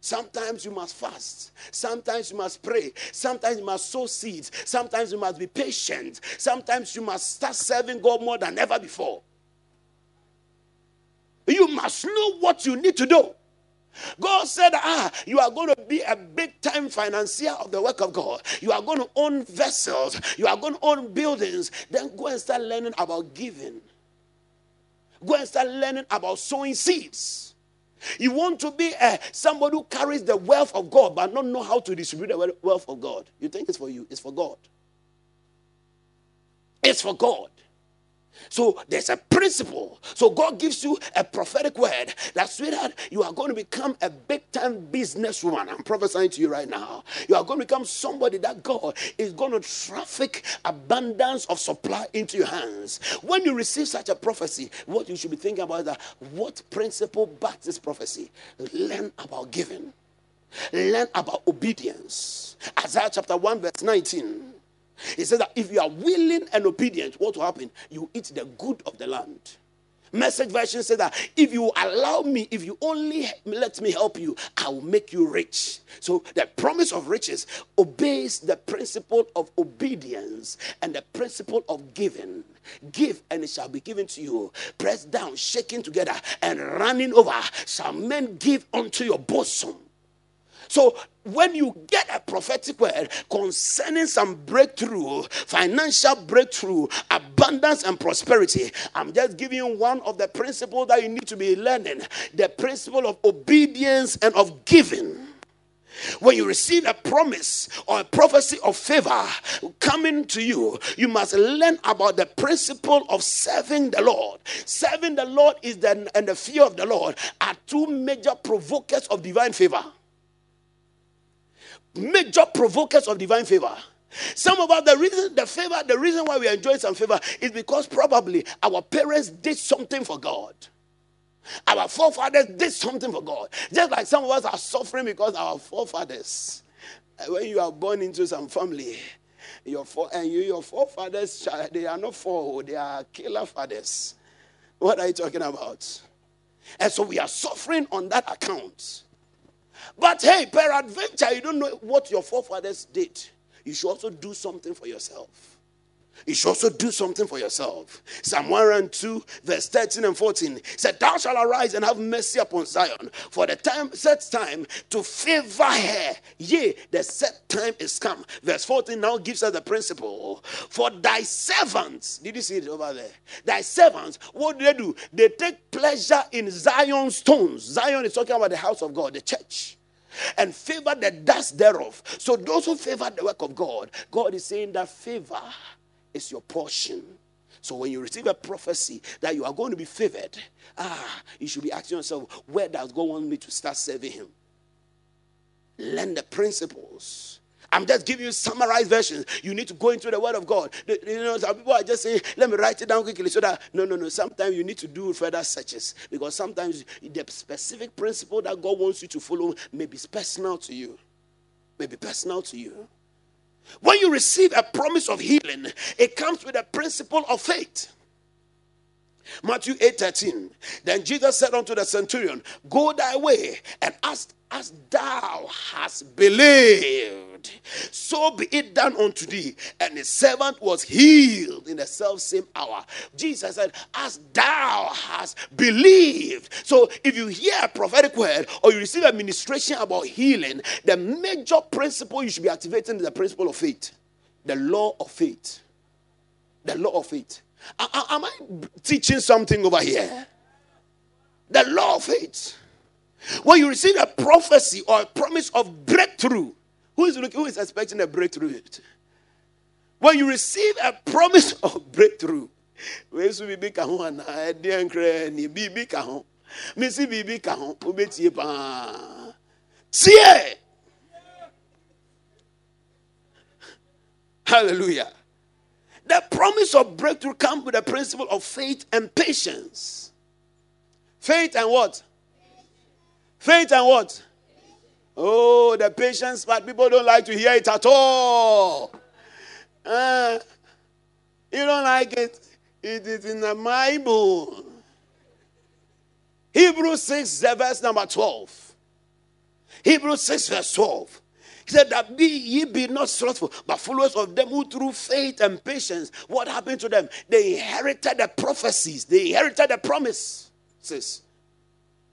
Sometimes you must fast. Sometimes you must pray. Sometimes you must sow seeds. Sometimes you must be patient. Sometimes you must start serving God more than ever before. You must know what you need to do. God said, Ah, you are going to be a big time financier of the work of God. You are going to own vessels. You are going to own buildings. Then go and start learning about giving. Go and start learning about sowing seeds. You want to be uh, somebody who carries the wealth of God but not know how to distribute the wealth of God. You think it's for you, it's for God. It's for God. So there's a principle. So God gives you a prophetic word that, sweetheart, you are going to become a big time businesswoman. I'm prophesying to you right now. You are going to become somebody that God is going to traffic abundance of supply into your hands. When you receive such a prophecy, what you should be thinking about is that what principle backs this prophecy? Learn about giving, learn about obedience. Isaiah chapter 1, verse 19. He says that if you are willing and obedient, what will happen? You eat the good of the land. Message version says that if you allow me, if you only let me help you, I will make you rich. So the promise of riches obeys the principle of obedience and the principle of giving. Give and it shall be given to you. Pressed down, shaking together, and running over shall men give unto your bosom. So when you get a prophetic word concerning some breakthrough, financial breakthrough, abundance and prosperity, I'm just giving you one of the principles that you need to be learning the principle of obedience and of giving. When you receive a promise or a prophecy of favor coming to you, you must learn about the principle of serving the Lord. Serving the Lord is the and the fear of the Lord are two major provokers of divine favor. Major provokers of divine favor. Some of us, the reason, the favor, the reason why we enjoy some favor is because probably our parents did something for God. Our forefathers did something for God. Just like some of us are suffering because our forefathers, uh, when you are born into some family, your for, and you, your forefathers, they are not for, they are killer fathers. What are you talking about? And so we are suffering on that account. But hey, peradventure, you don't know what your forefathers did. You should also do something for yourself. You should also do something for yourself. Psalm 102, verse 13 and 14 said, Thou shalt arise and have mercy upon Zion, for the time set time to favor her. Yea, the set time is come. Verse 14 now gives us the principle. For thy servants, did you see it over there? Thy servants, what do they do? They take pleasure in Zion's stones. Zion is talking about the house of God, the church and favor the dust thereof. So, those who favor the work of God, God is saying that favor is your portion. So when you receive a prophecy that you are going to be favored, ah, you should be asking yourself, where does God want me to start serving Him? Learn the principles. I'm just giving you summarized versions. You need to go into the Word of God. You know, some people are just saying, "Let me write it down quickly," so that no, no, no. Sometimes you need to do further searches because sometimes the specific principle that God wants you to follow may be personal to you. May be personal to you. When you receive a promise of healing, it comes with a principle of faith. Matthew 8 13. Then Jesus said unto the centurion, Go thy way, and as, as thou hast believed, so be it done unto thee. And the servant was healed in the self same hour. Jesus said, As thou hast believed. So if you hear a prophetic word or you receive a ministration about healing, the major principle you should be activating is the principle of faith, the law of faith. The law of faith. Am I teaching something over here? The law of faith. When you receive a prophecy or a promise of breakthrough, who is looking, who is expecting a breakthrough? When you receive a promise of breakthrough, wesu bibi ka ho ana ɛdeɛ nkran ni bibi ka ho mesi bibi ka ho obetie paa tie hallelujah the promise of breakthrough comes with the principle of faith and patience. Faith and what? Faith and what? Oh, the patience part, people don't like to hear it at all. Uh, you don't like it. It is in the Bible. Hebrews 6, verse number 12. Hebrews 6, verse 12. He said that be ye be not slothful, but followers of them who through faith and patience, what happened to them? They inherited the prophecies, they inherited the promises.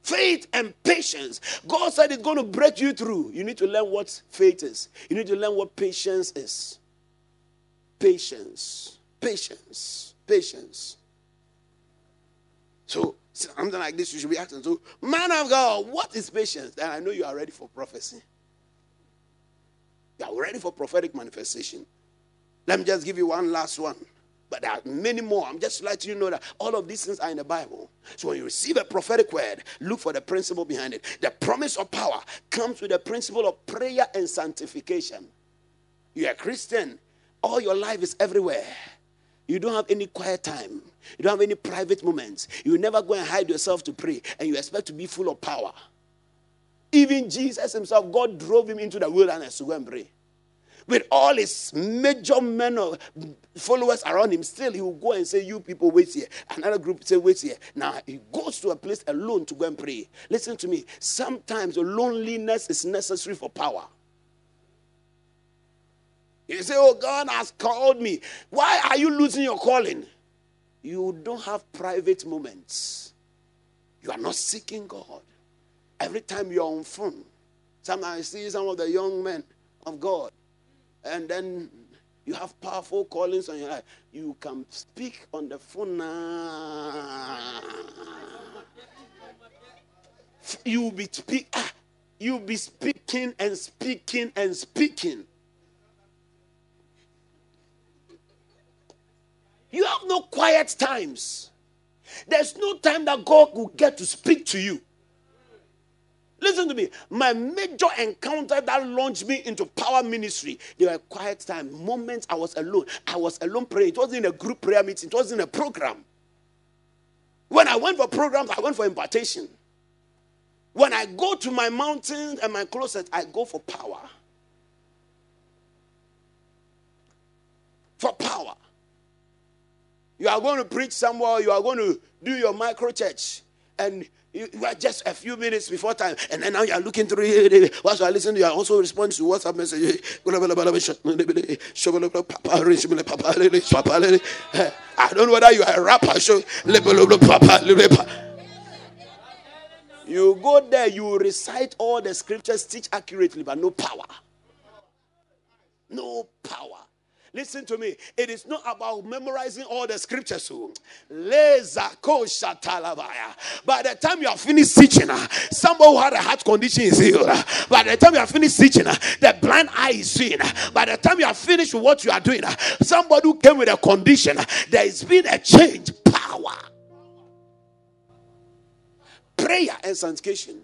Faith and patience. God said it's going to break you through. You need to learn what faith is. You need to learn what patience is. Patience. Patience. Patience. So something like this you should be asking. So, man of God, what is patience? And I know you are ready for prophecy. You are ready for prophetic manifestation. Let me just give you one last one. But there are many more. I'm just letting you know that all of these things are in the Bible. So when you receive a prophetic word, look for the principle behind it. The promise of power comes with the principle of prayer and sanctification. You're a Christian, all your life is everywhere. You don't have any quiet time. You don't have any private moments. You never go and hide yourself to pray, and you expect to be full of power. Even Jesus himself, God drove him into the wilderness to go and pray. With all his major men of followers around him, still he will go and say, You people, wait here. Another group say, Wait here. Now he goes to a place alone to go and pray. Listen to me. Sometimes loneliness is necessary for power. You say, Oh, God has called me. Why are you losing your calling? You don't have private moments. You are not seeking God. Every time you're on phone, Sometimes I see some of the young men of God, and then you have powerful callings on your life. You can speak on the phone. You be speak, ah, you be speaking and speaking and speaking. You have no quiet times. There's no time that God will get to speak to you. Listen to me. My major encounter that launched me into power ministry, there were quiet time, moments I was alone. I was alone praying. It wasn't in a group prayer meeting, it wasn't a program. When I went for programs, I went for impartation. When I go to my mountains and my closet, I go for power. For power. You are going to preach somewhere, you are going to do your micro church, and you, are just a few minutes before time, and then now you are looking through it. Whilst you are listening, you are also responding to WhatsApp messages. I don't know whether you are a rapper. You go there, you recite all the scriptures, teach accurately, but no power. No power. Listen to me. It is not about memorizing all the scriptures. Oh. By the time you are finished teaching, uh, somebody who had a heart condition is healed. By the time you are finished teaching, uh, the blind eye is seen. By the time you are finished with what you are doing, somebody who came with a condition, there has been a change. Power. Prayer and sanctification.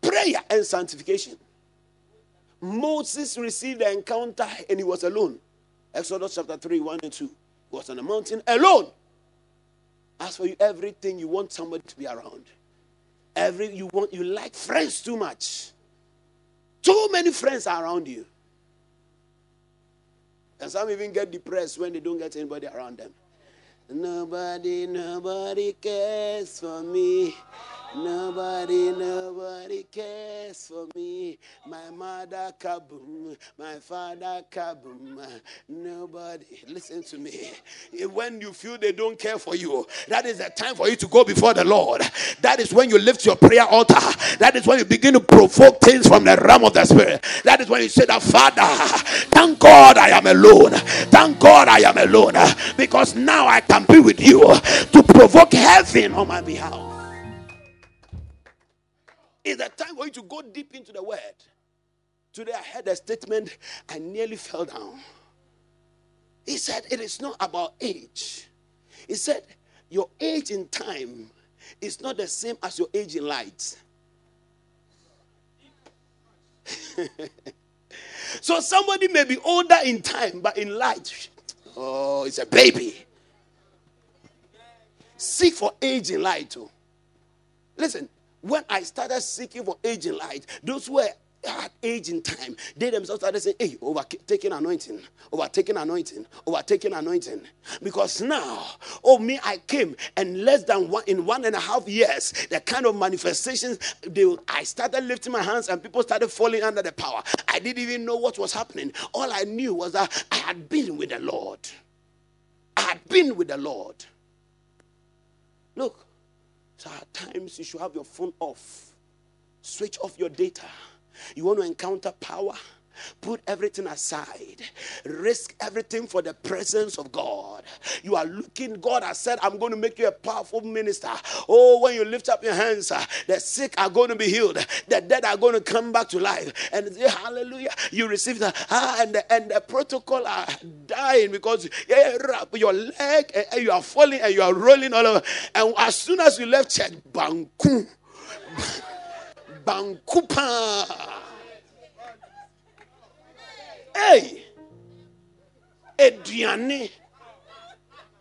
Prayer and sanctification. Moses received the encounter and he was alone. Exodus chapter 3, 1 and 2. He was on a mountain alone. As for you, everything you want somebody to be around. Every you want you like friends too much. Too many friends are around you. And some even get depressed when they don't get anybody around them. Nobody, nobody cares for me. Nobody, nobody cares for me. My mother kaboom, my father kaboom. Nobody, listen to me. When you feel they don't care for you, that is the time for you to go before the Lord. That is when you lift your prayer altar. That is when you begin to provoke things from the realm of the spirit. That is when you say that Father, thank God I am alone. Thank God I am alone. Because now I can be with you to provoke heaven on my behalf. It's a time for you to go deep into the word. Today I heard a statement, I nearly fell down. He said, It is not about age. He said, Your age in time is not the same as your age in light. so somebody may be older in time, but in light, oh, it's a baby. Seek for age in light too. Listen, when I started seeking for age in light, those who were at age in time, they themselves started saying, Hey, overtaking anointing, overtaking anointing, overtaking anointing. Because now, oh, me, I came, and less than one in one and a half years, the kind of manifestations, they, I started lifting my hands, and people started falling under the power. I didn't even know what was happening. All I knew was that I had been with the Lord. I had been with the Lord. Look, so at times you should have your phone off, switch off your data. You want to encounter power? Put everything aside. Risk everything for the presence of God. You are looking, God has said, I'm going to make you a powerful minister. Oh, when you lift up your hands, uh, the sick are going to be healed, the dead are going to come back to life. And Hallelujah, you receive that. Ah, and the, and the protocol are dying because your leg, uh, you are falling and you are rolling all over. And as soon as you left church, Banku. Bankupa. Hey! Aduane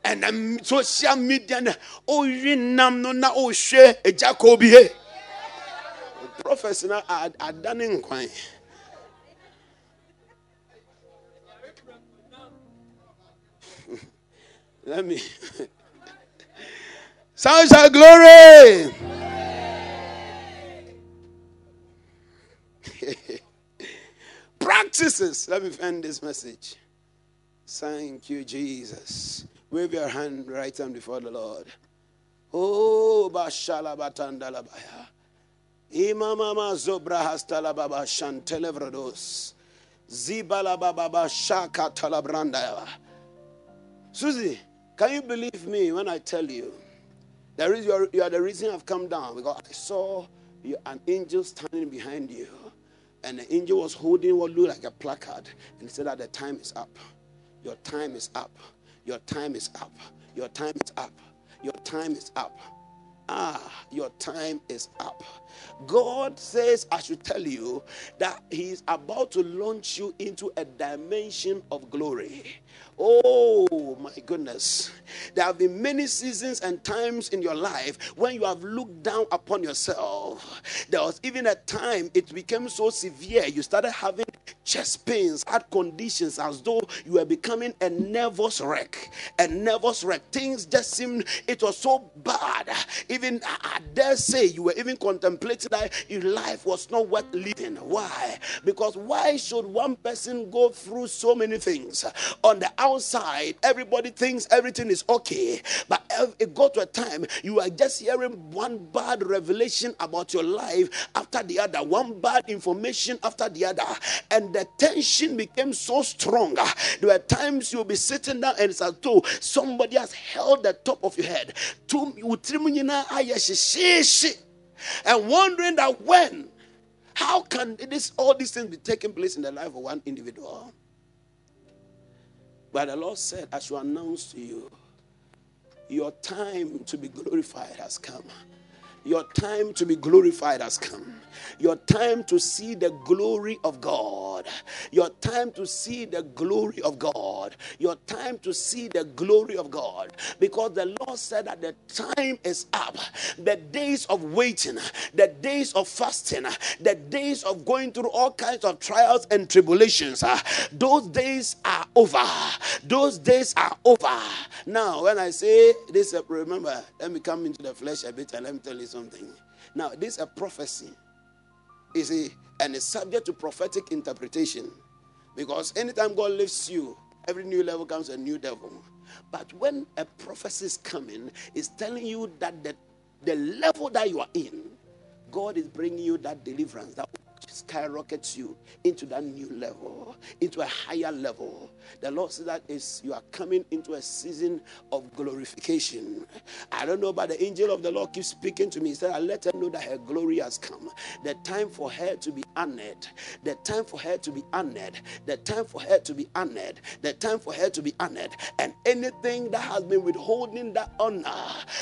ɛna social media na ɔwi nam no na ɔhwɛ agya kɔ bi he. Prophets na adane nkwan. Let me. Sound shout glory! Practices. Let me end this message. Thank you, Jesus. Wave your hand right hand before the Lord. Oh, Bashala Batandalabaya. Imamama Zobrahas Talababa Shantelevrados. Zibalababa Shaka Talabranda. Susie, can you believe me when I tell you? There is, you, are, you are the reason I've come down because I saw you, an angel standing behind you. And the angel was holding what looked like a placard and said that the time is up. Your time is up. Your time is up. Your time is up. Your time is up. Ah, your time is up. God says, I should tell you that He is about to launch you into a dimension of glory. Oh my goodness. There have been many seasons and times in your life when you have looked down upon yourself. There was even a time it became so severe, you started having chest pains, heart conditions, as though you were becoming a nervous wreck. A nervous wreck. Things just seemed, it was so bad. Even, I dare say, you were even contemplating that your life was not worth living. Why? Because why should one person go through so many things on the outside? everybody thinks everything is okay. But it got to a time you are just hearing one bad revelation about your life after the other, one bad information after the other. And the tension became so strong. There were times you'll be sitting down and it's as though somebody has held the top of your head. And wondering that when, how can this all these things be taking place in the life of one individual? But the Lord said, I should announce to you, your time to be glorified has come. Your time to be glorified has come. Your time to see the glory of God. Your time to see the glory of God. Your time to see the glory of God. Because the Lord said that the time is up. The days of waiting, the days of fasting, the days of going through all kinds of trials and tribulations, ah, those days are over. Those days are over. Now, when I say this, remember, let me come into the flesh a bit and let me tell you something. Now, this is a prophecy. You see, and it's subject to prophetic interpretation. Because anytime God lifts you, every new level comes a new devil. But when a prophecy is coming, it's telling you that the, the level that you are in, God is bringing you that deliverance, that skyrockets you into that new level, into a higher level. The Lord says that is you are coming into a season of glorification. I don't know, but the angel of the Lord keeps speaking to me. He said, I let her know that her glory has come. The time for her to be honored. The time for her to be honored. The time for her to be honored. The time for her to be honored. And anything that has been withholding that honor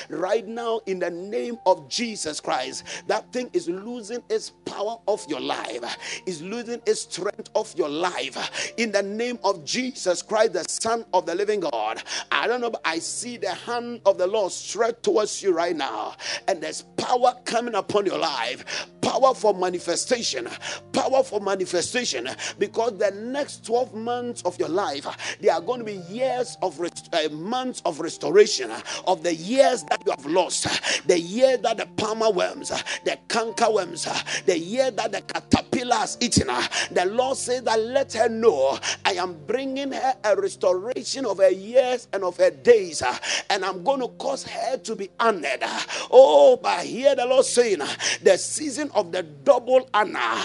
right now in the name of Jesus Christ, that thing is losing its power of your life life is losing its strength of your life in the name of Jesus Christ, the Son of the living God. I don't know, but I see the hand of the Lord stretched towards you right now, and there's power coming upon your life power for manifestation power for manifestation because the next 12 months of your life they are going to be years of rest- uh, months of restoration of the years that you have lost the year that the palmer worms the canker worms the year that the caterpillars eaten. The Lord says that let her know I am bringing her a restoration of her years and of her days, and I'm going to cause her to be honored. Oh, but hear the Lord saying the season of the double honor,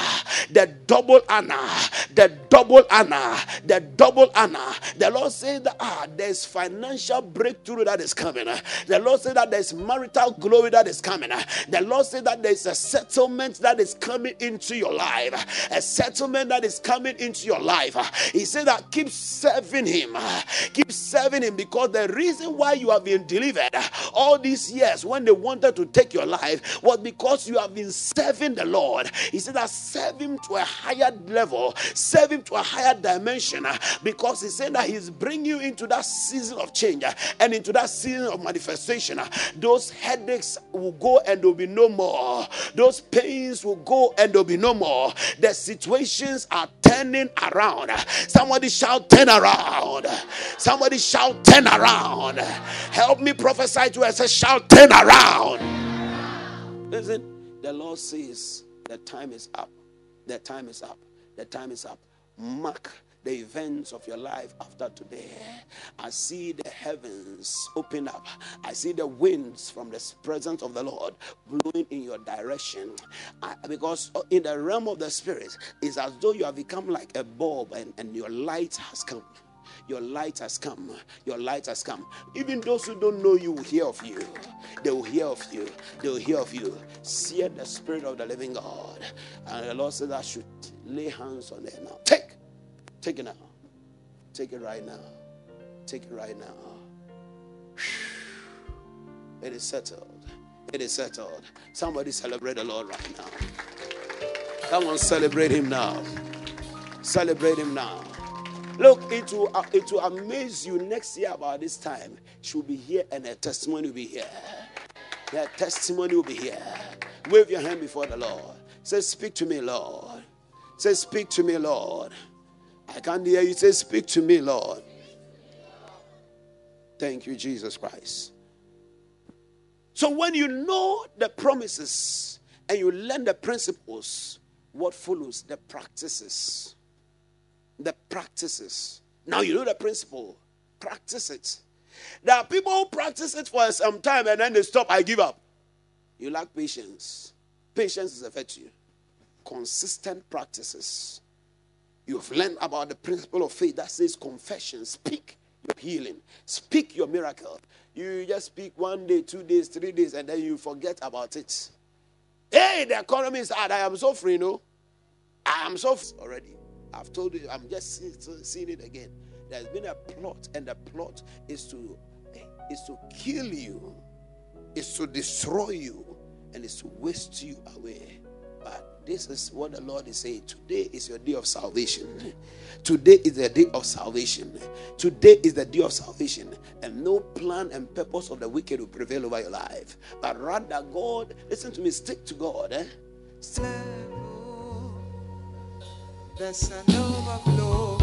the double honor, the double honor, the double honor. The Lord says that ah, there's financial breakthrough that is coming. The Lord said that there's marital glory that is coming. The Lord said that there's a settlement that is coming into your life, a settlement that is coming into your life. He said that keep serving Him, keep serving Him because the reason why you have been delivered all these years when they wanted to take your life was because you have been serving the Lord. He said that serve Him to a higher level, serve Him to a higher dimension because He said that He's bringing you into that season of change and into that season of manifestation. Those headaches will go and there will be no more, those pains will go and there will be no more. The situations are turning around. Somebody shout, turn around. Somebody shout, turn around. Help me prophesy to us. Shout, turn around. Listen, the Lord says the time is up. The time is up. The time is up. Mark the events of your life after today. I see the heavens open up. I see the winds from the presence of the Lord blowing in your direction. I, because in the realm of the spirit, it's as though you have become like a bulb and, and your light has come. Your light has come. Your light has come. Even those who don't know you will hear of you. They will hear of you. They will hear of you. See the Spirit of the living God. And the Lord said, I should lay hands on it now. Take. Take it now. Take it right now. Take it right now. It is settled. It is settled. Somebody celebrate the Lord right now. Come on, celebrate Him now. Celebrate Him now. Look, it will, uh, it will amaze you next year about this time. She will be here and her testimony will be here. Her testimony will be here. Wave your hand before the Lord. Say, Speak to me, Lord. Say, Speak to me, Lord. I can't hear you. Say, Speak to me, Lord. Thank you, Jesus Christ. So, when you know the promises and you learn the principles, what follows? The practices. The practices. Now you know the principle. Practice it. There are people who practice it for some time and then they stop. I give up. You lack patience. Patience is a virtue. Consistent practices. You've learned about the principle of faith that says confession. Speak your healing. Speak your miracle. You just speak one day, two days, three days, and then you forget about it. Hey, the economy is hard. I am suffering, no? I am suffering already. I've told you, I'm just seeing it again. There's been a plot, and the plot is to is to kill you, is to destroy you, and is to waste you away. But this is what the Lord is saying. Today is your day of salvation. Today is the day of salvation. Today is the day of salvation. And no plan and purpose of the wicked will prevail over your life. But rather, God, listen to me, stick to God. Eh? There's an overflow,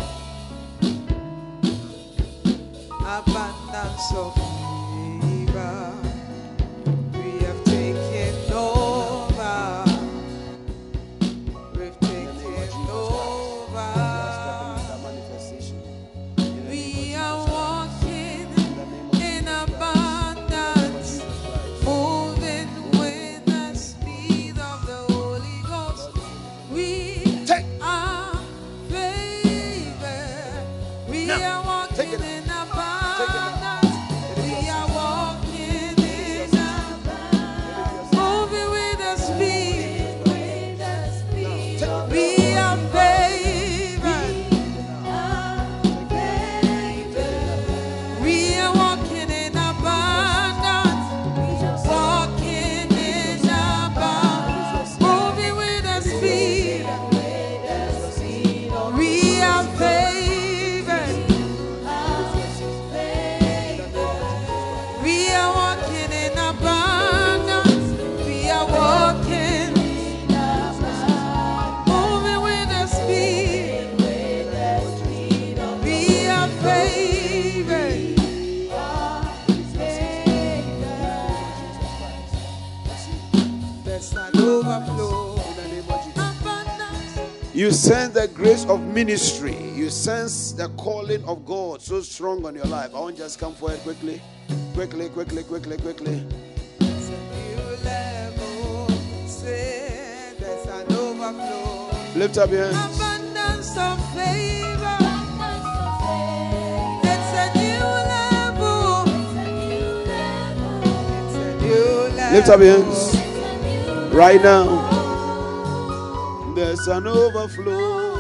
abundance of of ministry. You sense the calling of God so strong on your life. I want just come forward quickly. Quickly, quickly, quickly, quickly. It's a new level. Say there's an overflow. Lift up your hands. Abundance of favor. It's a new level. It's a new level. Lift up your hands. Right now. There's an overflow.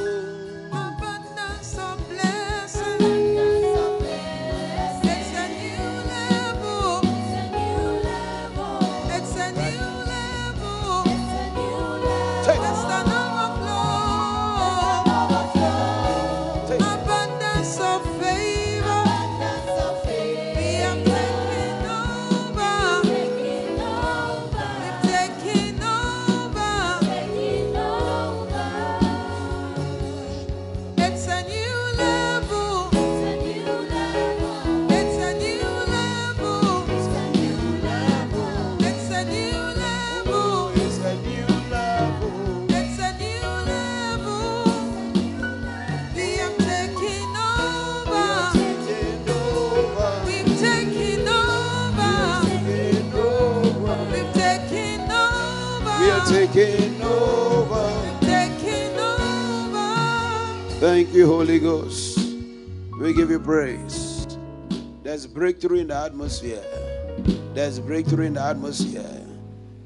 Praise. There's breakthrough in the atmosphere. There's breakthrough in the atmosphere.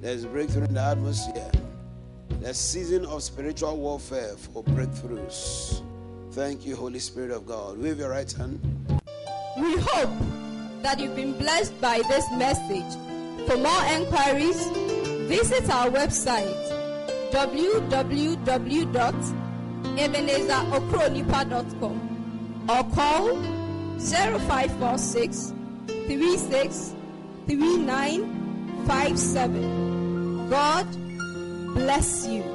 There's breakthrough in the atmosphere. The season of spiritual warfare for breakthroughs. Thank you, Holy Spirit of God. Wave your right hand. We hope that you've been blessed by this message. For more enquiries, visit our website www.ebenezerokronipa.com or call 0546 36 3957. God bless you.